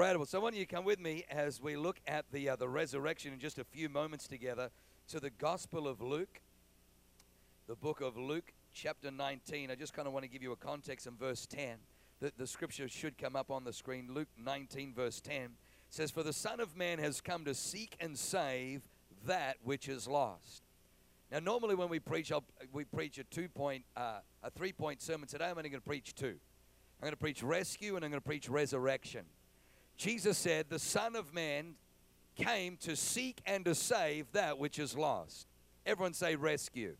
incredible. So, I want you come with me as we look at the, uh, the resurrection in just a few moments together to the Gospel of Luke, the book of Luke, chapter 19. I just kind of want to give you a context in verse 10. The, the scripture should come up on the screen. Luke 19, verse 10 says, For the Son of Man has come to seek and save that which is lost. Now, normally when we preach, I'll, we preach a two point, uh, a three point sermon. Today, I'm only going to preach two. I'm going to preach rescue and I'm going to preach resurrection. Jesus said, The Son of Man came to seek and to save that which is lost. Everyone say rescue.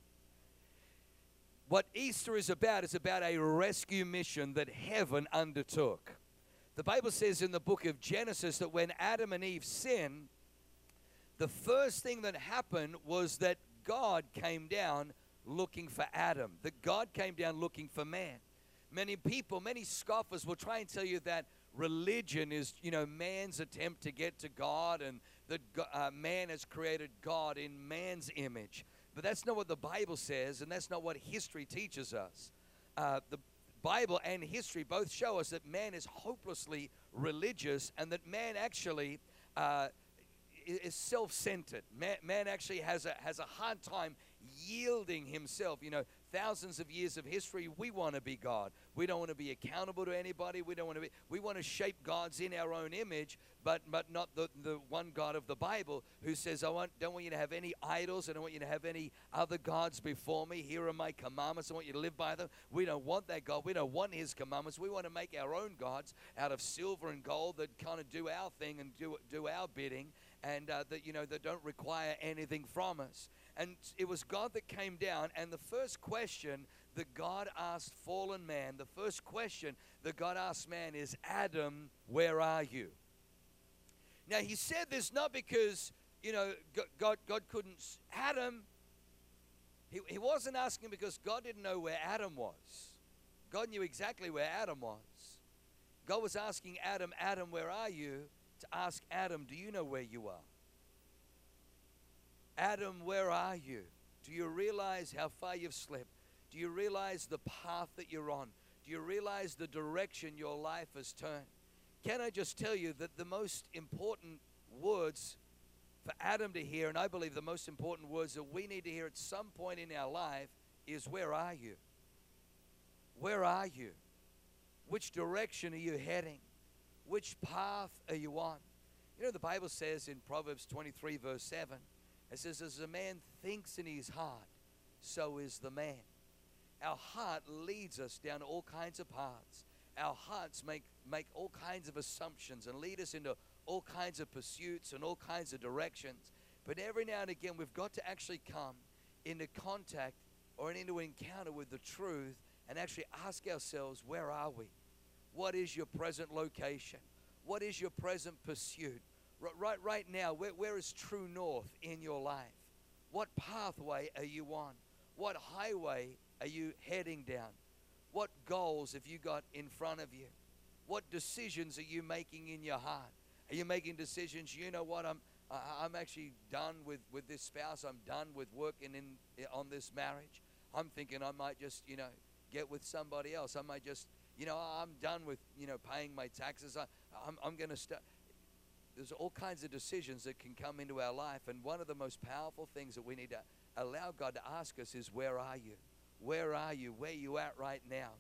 What Easter is about is about a rescue mission that heaven undertook. The Bible says in the book of Genesis that when Adam and Eve sinned, the first thing that happened was that God came down looking for Adam, that God came down looking for man. Many people, many scoffers will try and tell you that religion is, you know, man's attempt to get to God and that uh, man has created God in man's image. But that's not what the Bible says, and that's not what history teaches us. Uh, the Bible and history both show us that man is hopelessly religious and that man actually uh, is self-centered. Man, man, actually has a has a hard time yielding himself. You know, thousands of years of history, we want to be God. We don't want to be accountable to anybody. We don't want to be. We want to shape gods in our own image, but but not the the one God of the Bible who says, "I want don't want you to have any idols. And I don't want you to have any other gods before me. Here are my commandments. I want you to live by them." We don't want that God. We don't want His commandments. We want to make our own gods out of silver and gold that kind of do our thing and do do our bidding, and uh, that you know that don't require anything from us. And it was God that came down. And the first question that God asked fallen man, the first question that God asked man is, Adam, where are you? Now, he said this not because, you know, God, God couldn't. Adam, he, he wasn't asking because God didn't know where Adam was. God knew exactly where Adam was. God was asking Adam, Adam, where are you? To ask Adam, do you know where you are? Adam, where are you? Do you realize how far you've slipped? Do you realize the path that you're on? Do you realize the direction your life has turned? Can I just tell you that the most important words for Adam to hear, and I believe the most important words that we need to hear at some point in our life, is Where are you? Where are you? Which direction are you heading? Which path are you on? You know, the Bible says in Proverbs 23, verse 7, it says, As a man thinks in his heart, so is the man. Our heart leads us down all kinds of paths. Our hearts make, make all kinds of assumptions and lead us into all kinds of pursuits and all kinds of directions. But every now and again, we've got to actually come into contact or into encounter with the truth and actually ask ourselves, where are we? What is your present location? What is your present pursuit? Right, right now, where, where is true north in your life? What pathway are you on? What highway are you heading down? What goals have you got in front of you? What decisions are you making in your heart? Are you making decisions? You know what? I'm I'm actually done with, with this spouse. I'm done with working in on this marriage. I'm thinking I might just you know get with somebody else. I might just you know I'm done with you know paying my taxes. I, I'm I'm going to start there's all kinds of decisions that can come into our life. And one of the most powerful things that we need to allow God to ask us is, Where are you? Where are you? Where are you at right now?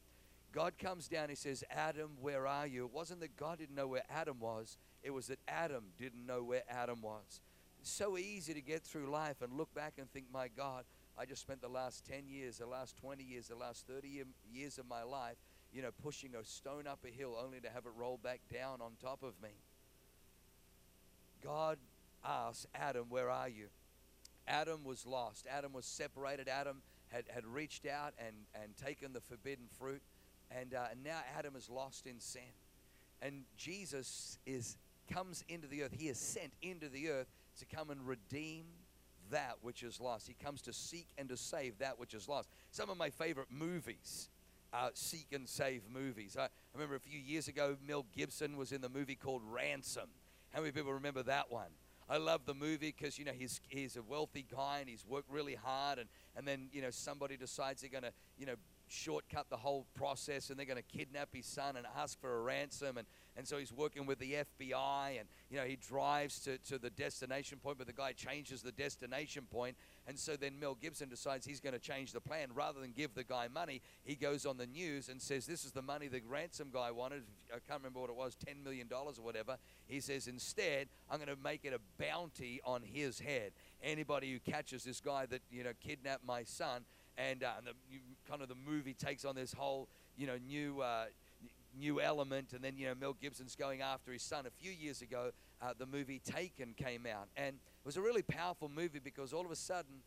God comes down, he says, Adam, where are you? It wasn't that God didn't know where Adam was, it was that Adam didn't know where Adam was. It's so easy to get through life and look back and think, my God, I just spent the last 10 years, the last 20 years, the last 30 years of my life, you know, pushing a stone up a hill only to have it roll back down on top of me. God asked Adam, Where are you? Adam was lost. Adam was separated. Adam had, had reached out and, and taken the forbidden fruit. And, uh, and now Adam is lost in sin. And Jesus is comes into the earth. He is sent into the earth to come and redeem that which is lost. He comes to seek and to save that which is lost. Some of my favorite movies are seek and save movies. I remember a few years ago, Mel Gibson was in the movie called Ransom. How many people remember that one? I love the movie because you know he's he's a wealthy guy and he's worked really hard and and then you know somebody decides they're going to you know shortcut the whole process and they're going to kidnap his son and ask for a ransom and, and so he's working with the FBI and you know he drives to, to the destination point but the guy changes the destination point and so then Mel Gibson decides he's going to change the plan. Rather than give the guy money he goes on the news and says this is the money the ransom guy wanted. I can't remember what it was 10 million dollars or whatever. He says instead I'm going to make it a bounty on his head. Anybody who catches this guy that you know kidnapped my son and, uh, and the you, kind of the movie takes on this whole you know new uh, new element and then you know Mel Gibson's going after his son. A few years ago uh, the movie Taken came out and it was a really powerful movie because all of a sudden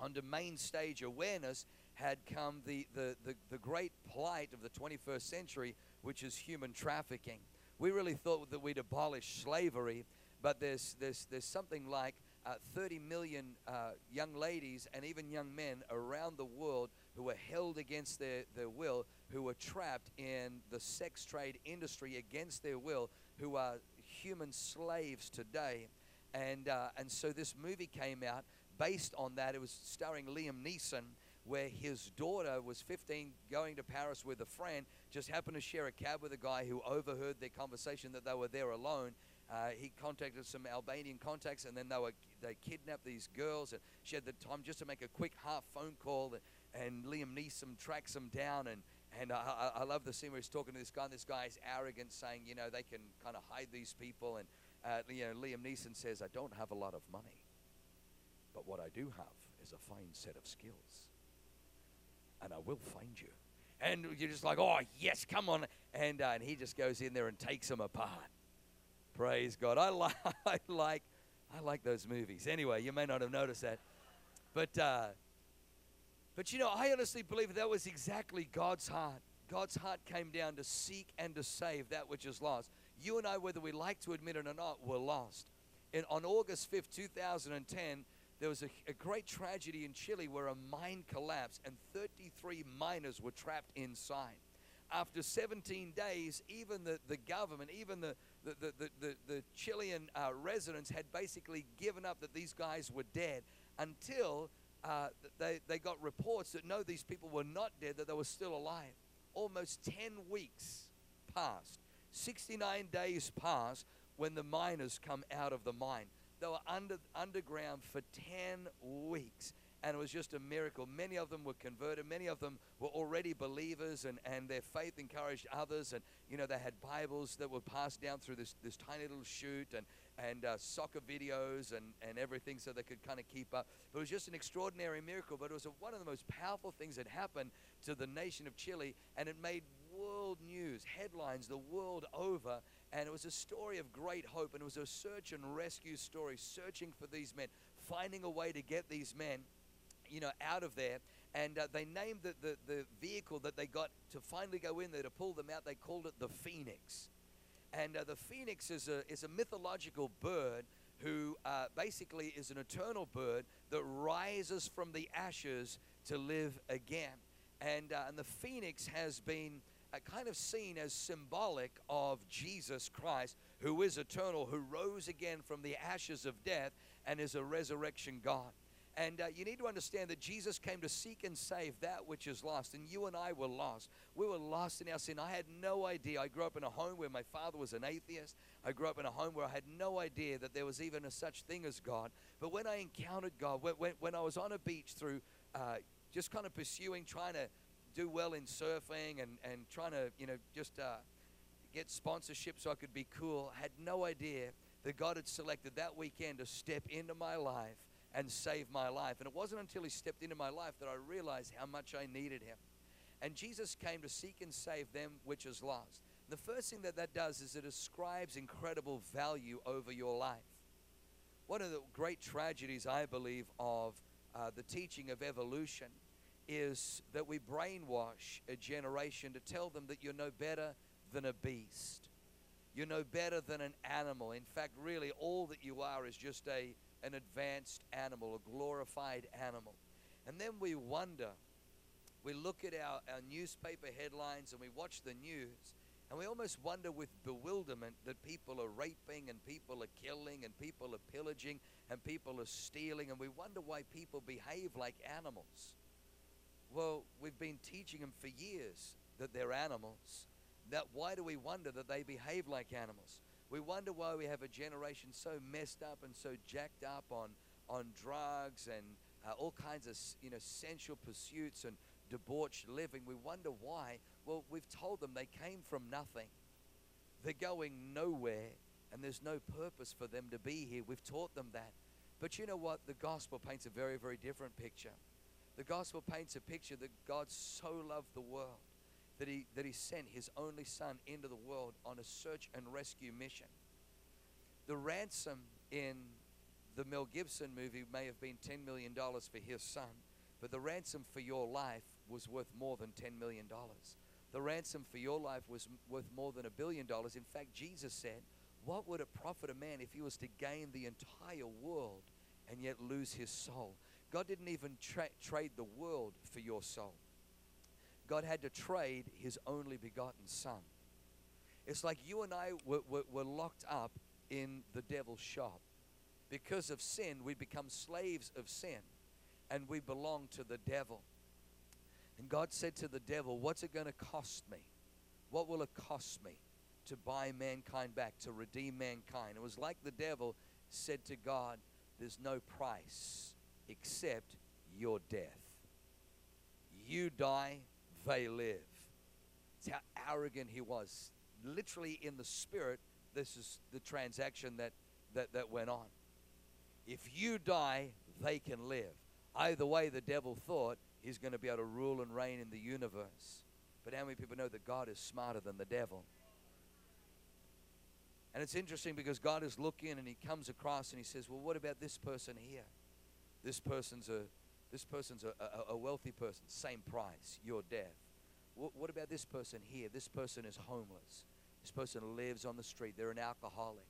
under main stage awareness had come the, the, the, the great plight of the 21st century which is human trafficking. We really thought that we'd abolish slavery but there's, there's, there's something like uh, 30 million uh, young ladies and even young men around the world who are held against their, their will, who are trapped in the sex trade industry against their will, who are human slaves today. And, uh, and so this movie came out based on that. It was starring Liam Neeson, where his daughter was 15 going to Paris with a friend, just happened to share a cab with a guy who overheard their conversation that they were there alone uh, he contacted some Albanian contacts, and then they were they kidnapped these girls. And she had the time just to make a quick half phone call, and, and Liam Neeson tracks them down. And and I, I love the scene where he's talking to this guy. And this guy is arrogant, saying, you know, they can kind of hide these people. And uh, you know, Liam Neeson says, I don't have a lot of money, but what I do have is a fine set of skills, and I will find you. And you're just like, oh yes, come on. And uh, and he just goes in there and takes them apart Praise God. I like, I like, I like those movies. Anyway, you may not have noticed that, but, uh, but you know, I honestly believe that was exactly God's heart. God's heart came down to seek and to save that which is lost. You and I, whether we like to admit it or not, were lost. And on August 5th, 2010, there was a, a, great tragedy in Chile where a mine collapsed and 33 miners were trapped inside. After 17 days, even the, the government, even the, the, the, the, the Chilean uh, residents had basically given up that these guys were dead until uh, they, they got reports that no, these people were not dead, that they were still alive. Almost 10 weeks passed, 69 days passed when the miners come out of the mine. They were under, underground for 10 weeks and it was just a miracle. Many of them were converted. Many of them were already believers, and, and their faith encouraged others. And you know they had Bibles that were passed down through this this tiny little chute, and and uh, soccer videos and and everything, so they could kind of keep up. It was just an extraordinary miracle. But it was a, one of the most powerful things that happened to the nation of Chile, and it made world news, headlines the world over. And it was a story of great hope, and it was a search and rescue story, searching for these men, finding a way to get these men you know, out of there. And uh, they named the, the, the vehicle that they got to finally go in there to pull them out, they called it the Phoenix. And uh, the Phoenix is a, is a mythological bird who uh, basically is an eternal bird that rises from the ashes to live again. And, uh, and the Phoenix has been uh, kind of seen as symbolic of Jesus Christ, who is eternal, who rose again from the ashes of death and is a resurrection God. And uh, you need to understand that Jesus came to seek and save that which is lost. And you and I were lost. We were lost in our sin. I had no idea. I grew up in a home where my father was an atheist. I grew up in a home where I had no idea that there was even a such thing as God. But when I encountered God, when, when, when I was on a beach through uh, just kind of pursuing, trying to do well in surfing and, and trying to, you know, just uh, get sponsorship so I could be cool, I had no idea that God had selected that weekend to step into my life and save my life. And it wasn't until he stepped into my life that I realized how much I needed him. And Jesus came to seek and save them which is lost. The first thing that that does is it ascribes incredible value over your life. One of the great tragedies, I believe, of uh, the teaching of evolution is that we brainwash a generation to tell them that you're no better than a beast. You're no better than an animal. In fact, really, all that you are is just a an advanced animal, a glorified animal. And then we wonder, we look at our, our newspaper headlines and we watch the news, and we almost wonder with bewilderment that people are raping and people are killing and people are pillaging and people are stealing, and we wonder why people behave like animals. Well, we've been teaching them for years that they're animals. That why do we wonder that they behave like animals? We wonder why we have a generation so messed up and so jacked up on on drugs and uh, all kinds of you know sensual pursuits and debauched living. We wonder why. Well, we've told them they came from nothing. They're going nowhere, and there's no purpose for them to be here. We've taught them that. But you know what? The gospel paints a very, very different picture. The gospel paints a picture that God so loved the world that he, that he sent his only son into the world on a search and rescue mission. The ransom in the Mel Gibson movie may have been $10 million for his son, but the ransom for your life was worth more than $10 million. The ransom for your life was worth more than a billion dollars. In fact, Jesus said, What would it profit a man if he was to gain the entire world and yet lose his soul? God didn't even tra- trade the world for your soul. God had to trade his only begotten son. It's like you and I were, were, were locked up in the devil's shop. Because of sin, we become slaves of sin and we belong to the devil. And God said to the devil, What's it going to cost me? What will it cost me to buy mankind back, to redeem mankind? It was like the devil said to God, There's no price except your death. You die, they live. It's how arrogant he was. Literally in the spirit, this is the transaction that, that, that went on. If you die, they can live. Either way, the devil thought he's going to be able to rule and reign in the universe. But how many people know that God is smarter than the devil? And it's interesting because God is looking and he comes across and he says, Well, what about this person here? This person's a this person's a, a, a wealthy person, same price, your death. What, what about this person here? This person is homeless. This person lives on the street. They're an alcoholic.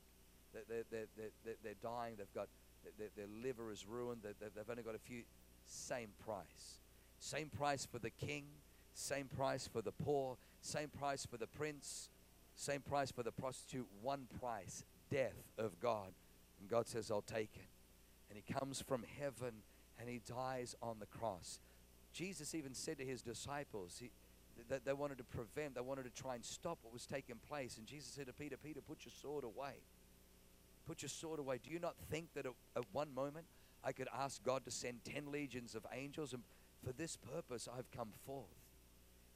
They're, they're, they're, they're dying. They've got their, their liver is ruined. They've only got a few. Same price. Same price for the king. Same price for the poor. Same price for the prince. Same price for the prostitute. One price death of God. And God says, I'll take it and he comes from heaven and he dies on the cross. Jesus even said to his disciples he, that they wanted to prevent, they wanted to try and stop what was taking place. And Jesus said to Peter, Peter, put your sword away. Put your sword away. Do you not think that at, at one moment I could ask God to send 10 legions of angels? And for this purpose I've come forth.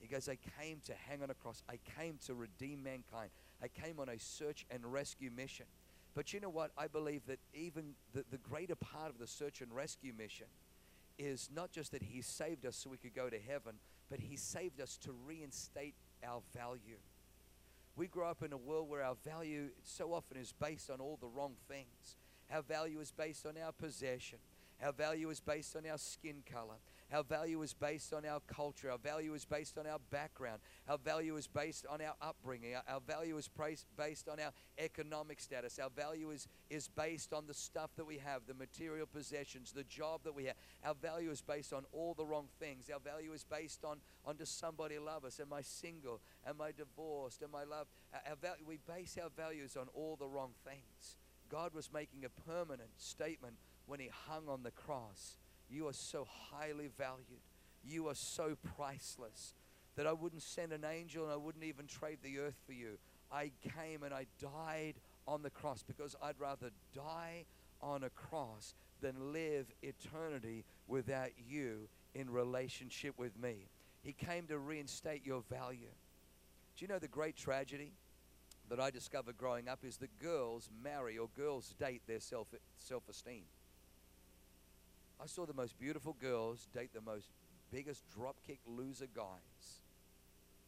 He goes, I came to hang on a cross. I came to redeem mankind. I came on a search and rescue mission. But you know what? I believe that even the, the greater part of the search and rescue mission is not just that He saved us so we could go to heaven, but He saved us to reinstate our value. We grow up in a world where our value so often is based on all the wrong things. Our value is based on our possession. Our value is based on our skin color. Our value is based on our culture. Our value is based on our background. Our value is based on our upbringing. Our, our value is based on our economic status. Our value is, is based on the stuff that we have, the material possessions, the job that we have. Our value is based on all the wrong things. Our value is based on, on does somebody love us? Am I single? Am I divorced? Am I loved? Our value, we base our values on all the wrong things. God was making a permanent statement when he hung on the cross. You are so highly valued. You are so priceless that I wouldn't send an angel and I wouldn't even trade the earth for you. I came and I died on the cross because I'd rather die on a cross than live eternity without you in relationship with me. He came to reinstate your value. Do you know the great tragedy that I discovered growing up is that girls marry or girls date their self self esteem. I saw the most beautiful girls date the most biggest dropkick loser guys.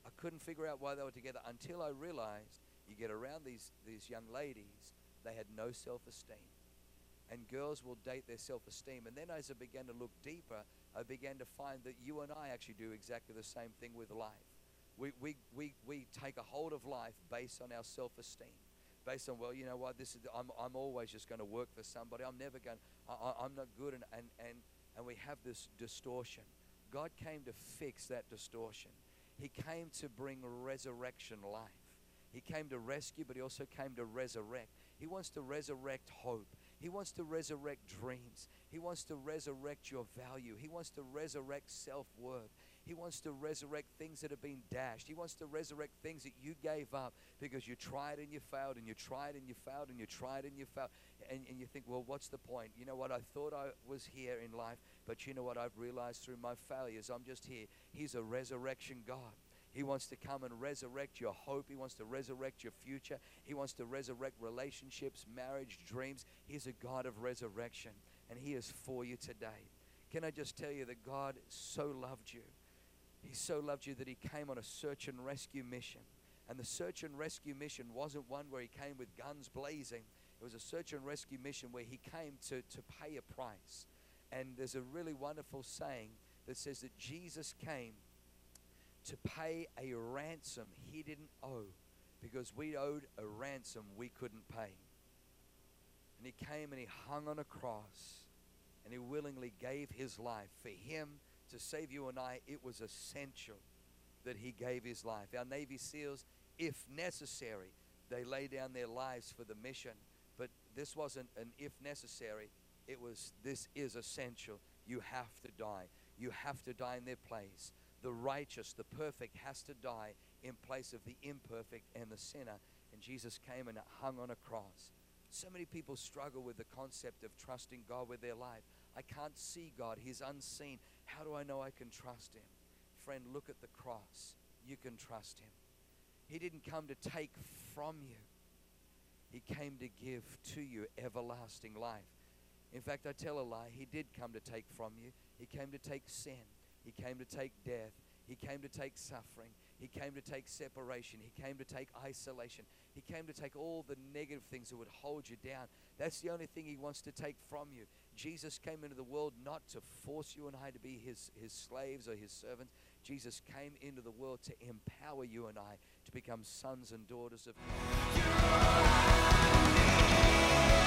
I couldn't figure out why they were together until I realized you get around these, these young ladies, they had no self esteem. And girls will date their self esteem. And then as I began to look deeper, I began to find that you and I actually do exactly the same thing with life. We, we, we, we take a hold of life based on our self esteem based on well you know what this is i'm, I'm always just going to work for somebody i'm never going I, i'm not good and, and and and we have this distortion god came to fix that distortion he came to bring resurrection life he came to rescue but he also came to resurrect he wants to resurrect hope He wants to resurrect dreams. He wants to resurrect your value. He wants to resurrect self worth. He wants to resurrect things that have been dashed. He wants to resurrect things that you gave up because you tried and you failed and you tried and you failed and you tried and you failed. And, and you think, well, what's the point? You know what? I thought I was here in life, but you know what? I've realized through my failures, I'm just here. He's a resurrection God. He wants to come and resurrect your hope. He wants to resurrect your future. He wants to resurrect relationships, marriage, dreams. He's a God of resurrection, and He is for you today. Can I just tell you that God so loved you? So loved you that He came on a search and rescue mission. And the search and rescue mission wasn't one where He came with guns blazing, it was a search and rescue mission where He came to, to pay a price. And there's a really wonderful saying that says that Jesus came to pay a ransom he didn't owe because we owed a ransom we couldn't pay. And he came and he hung on a cross and he willingly gave his life. For him to save you and I, it was essential that he gave his life. Our Navy SEALs, if necessary, they lay down their lives for the mission. But this wasn't an if necessary, it was this is essential. You have to die. You have to die in their place the righteous, the perfect, has to die in place of the imperfect and the sinner. And Jesus came and hung on a cross. So many people struggle with the concept of trusting God with their life. I can't see God, He's unseen. How do I know I can trust Him? Friend, look at the cross. You can trust Him. He didn't come to take from you, He came to give to you everlasting life. In fact, I tell a lie. He did come to take from you, He came to take sin. He came to take death. He came to take suffering. He came to take separation. He came to take isolation. He came to take all the negative things that would hold you down. That's the only thing He wants to take from you. Jesus came into the world not to force you and I to be His, his slaves or His servants. Jesus came into the world to empower you and I to become sons and daughters of God.